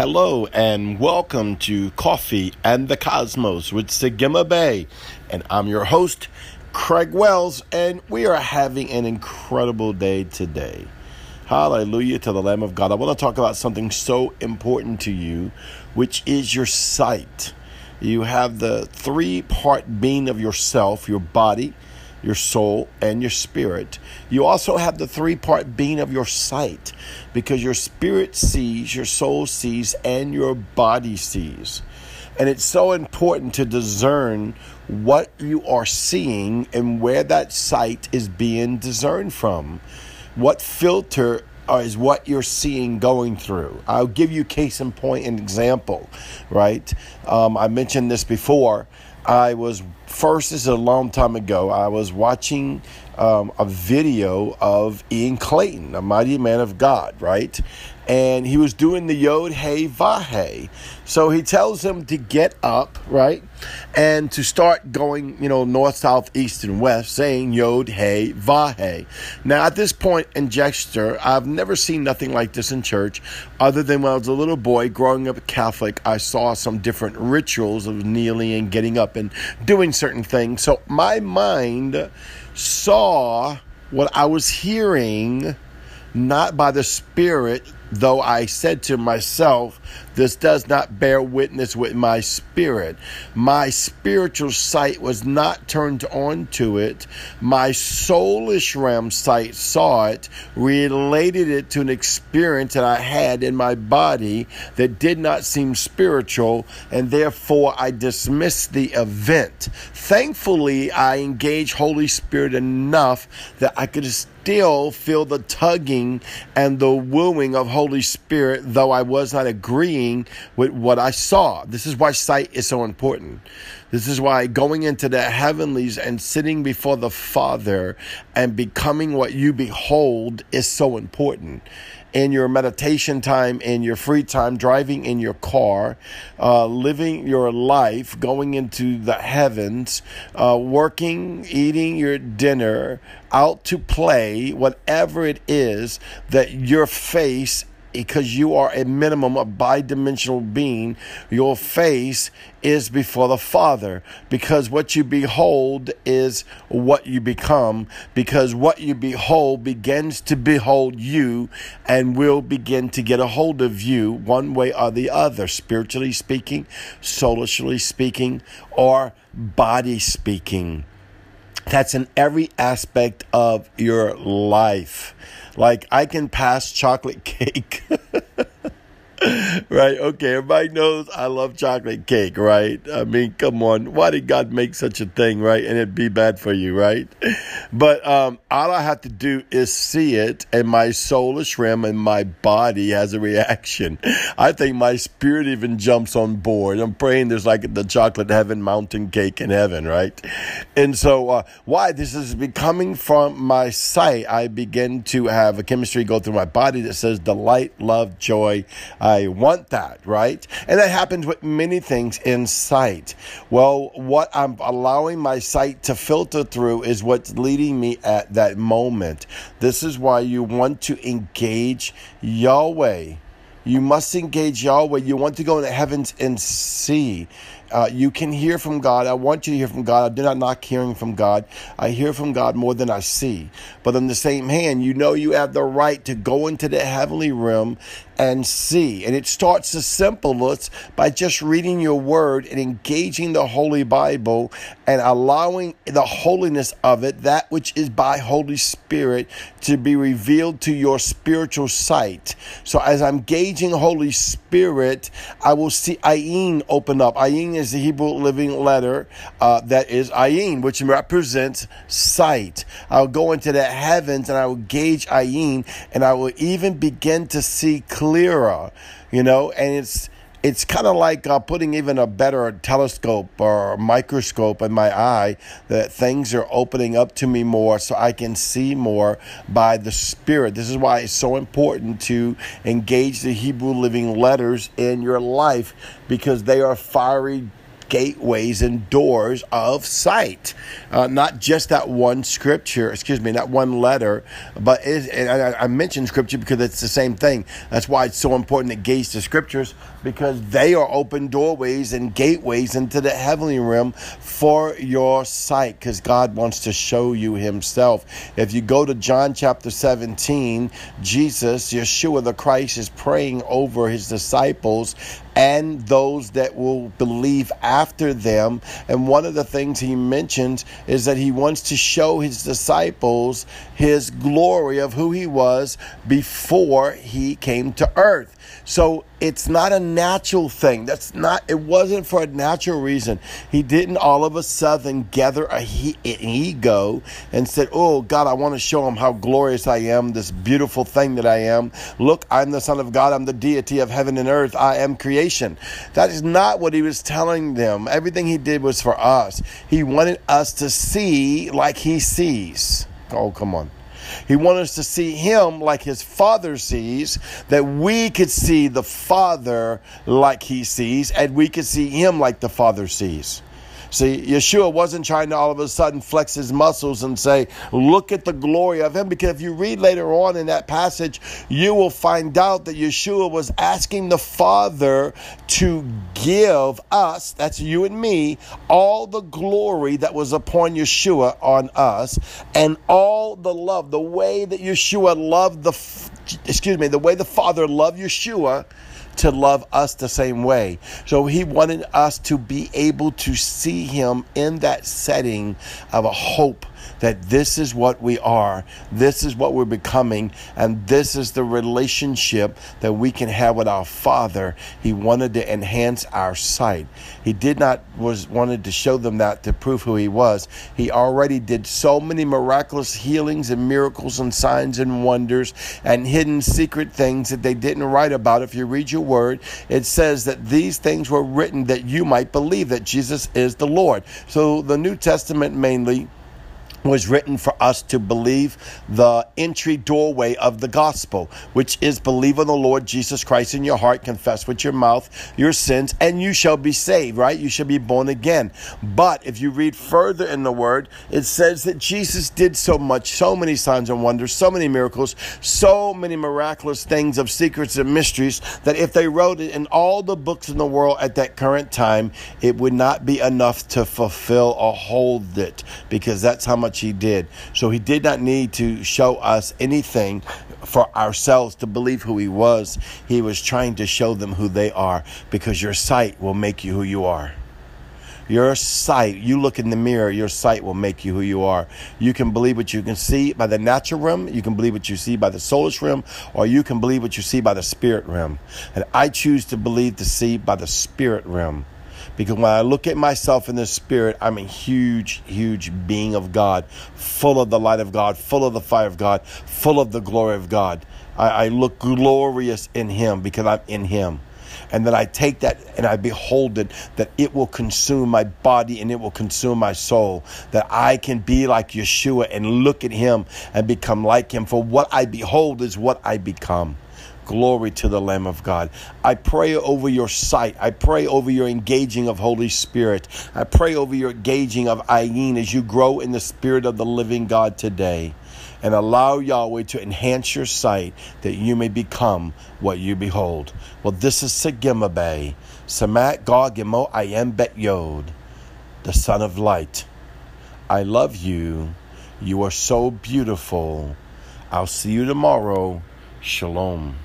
Hello and welcome to Coffee and the Cosmos with Sagima Bay. And I'm your host, Craig Wells, and we are having an incredible day today. Hallelujah to the Lamb of God. I want to talk about something so important to you, which is your sight. You have the three part being of yourself, your body, your soul, and your spirit. You also have the three part being of your sight because your spirit sees, your soul sees, and your body sees. And it's so important to discern what you are seeing and where that sight is being discerned from. What filter is what you're seeing going through. I'll give you case in point an example, right? Um, I mentioned this before. I was first, this is a long time ago, I was watching um, a video of Ian Clayton, a mighty man of God, right? And he was doing the Yod Hey Vahe. So he tells him to get up, right? And to start going, you know, north, south, east, and west, saying Yod Hey Vahe. Now, at this point in gesture, I've never seen nothing like this in church, other than when I was a little boy growing up Catholic, I saw some different rituals of kneeling and getting up and doing certain things. So my mind saw what I was hearing, not by the Spirit, though I said to myself, This does not bear witness with my spirit. My spiritual sight was not turned on to it. My soulish realm sight saw it, related it to an experience that I had in my body that did not seem spiritual, and therefore I dismissed the event. Thankfully, I engaged Holy Spirit enough that I could still feel the tugging and the wooing of Holy Spirit, though I was not agreeing with what I saw. This is why sight is so important. This is why going into the heavenlies and sitting before the Father and becoming what you behold is so important in your meditation time, in your free time, driving in your car, uh, living your life, going into the heavens, uh, working, eating your dinner, out to play, whatever it is that your face because you are a minimum of bi-dimensional being your face is before the father because what you behold is what you become because what you behold begins to behold you and will begin to get a hold of you one way or the other spiritually speaking soulishly speaking or body speaking. That's in every aspect of your life like I can pass chocolate cake. right? Okay, everybody knows I love chocolate cake, right? I mean, come on. Why did God make such a thing, right? And it'd be bad for you, right? But um, all I have to do is see it, and my soulish realm and my body has a reaction. I think my spirit even jumps on board. I'm praying there's like the chocolate heaven mountain cake in heaven, right? And so, uh, why? This is becoming from my sight. I begin to have a chemistry go through my body that says delight, love, joy. Uh, I want that, right? And that happens with many things in sight. Well, what I'm allowing my sight to filter through is what's leading me at that moment. This is why you want to engage Yahweh. You must engage Yahweh. You want to go into heavens and see. Uh, you can hear from God. I want you to hear from God. I do not knock hearing from God. I hear from God more than I see. But on the same hand, you know you have the right to go into the heavenly realm and see. And it starts as simple as by just reading your word and engaging the Holy Bible and allowing the holiness of it, that which is by Holy Spirit, to be revealed to your spiritual sight. So as I'm gauging Holy Spirit, I will see Ayin open up. Ayin is the Hebrew living letter uh, that is Ayin, which represents sight. I'll go into the heavens and I will gauge Ayin and I will even begin to see clearer, you know, and it's it's kind of like uh, putting even a better telescope or microscope in my eye that things are opening up to me more so I can see more by the Spirit. This is why it's so important to engage the Hebrew living letters in your life because they are fiery gateways and doors of sight. Uh, not just that one scripture, excuse me, not one letter, but it, I, I mentioned scripture because it's the same thing. That's why it's so important to gaze the scriptures because they are open doorways and gateways into the heavenly realm for your sight because God wants to show you Himself. If you go to John chapter 17, Jesus, Yeshua the Christ, is praying over His disciples and those that will believe after them. And one of the things he mentions is that he wants to show his disciples his glory of who he was before he came to earth. So it's not a natural thing. That's not, it wasn't for a natural reason. He didn't all of a sudden gather a he, an ego and said, Oh, God, I want to show him how glorious I am, this beautiful thing that I am. Look, I'm the Son of God. I'm the deity of heaven and earth. I am creation. That is not what he was telling them. Everything he did was for us. He wanted us to see like he sees. Oh, come on. He wanted us to see him like his father sees, that we could see the father like he sees, and we could see him like the father sees. See, Yeshua wasn't trying to all of a sudden flex his muscles and say, Look at the glory of him. Because if you read later on in that passage, you will find out that Yeshua was asking the Father to give us, that's you and me, all the glory that was upon Yeshua on us and all the love, the way that Yeshua loved the, excuse me, the way the Father loved Yeshua to love us the same way. So he wanted us to be able to see him in that setting of a hope that this is what we are, this is what we're becoming, and this is the relationship that we can have with our Father. He wanted to enhance our sight. He did not was wanted to show them that to prove who he was. He already did so many miraculous healings and miracles and signs and wonders and hidden secret things that they didn't write about. If you read your word, it says that these things were written that you might believe that Jesus is the Lord. So the New Testament mainly was written for us to believe the entry doorway of the gospel, which is believe on the Lord Jesus Christ in your heart, confess with your mouth your sins, and you shall be saved, right? You shall be born again. But if you read further in the word, it says that Jesus did so much, so many signs and wonders, so many miracles, so many miraculous things of secrets and mysteries that if they wrote it in all the books in the world at that current time, it would not be enough to fulfill or hold it because that's how much much he did. So he did not need to show us anything for ourselves to believe who he was. He was trying to show them who they are because your sight will make you who you are. Your sight, you look in the mirror, your sight will make you who you are. You can believe what you can see by the natural realm, you can believe what you see by the soulish realm, or you can believe what you see by the spirit realm. And I choose to believe to see by the spirit realm. Because when I look at myself in the spirit, I'm a huge, huge being of God, full of the light of God, full of the fire of God, full of the glory of God. I, I look glorious in Him because I'm in Him and then I take that and I behold it, that it will consume my body and it will consume my soul, that I can be like Yeshua and look at him and become like him. For what I behold is what I become. Glory to the Lamb of God. I pray over your sight. I pray over your engaging of Holy Spirit. I pray over your engaging of Ayin as you grow in the Spirit of the living God today. And allow Yahweh to enhance your sight that you may become what you behold. Well, this is Segimabe, Samat Gogimo Ayem Bet Yod, the Son of Light. I love you. You are so beautiful. I'll see you tomorrow. Shalom.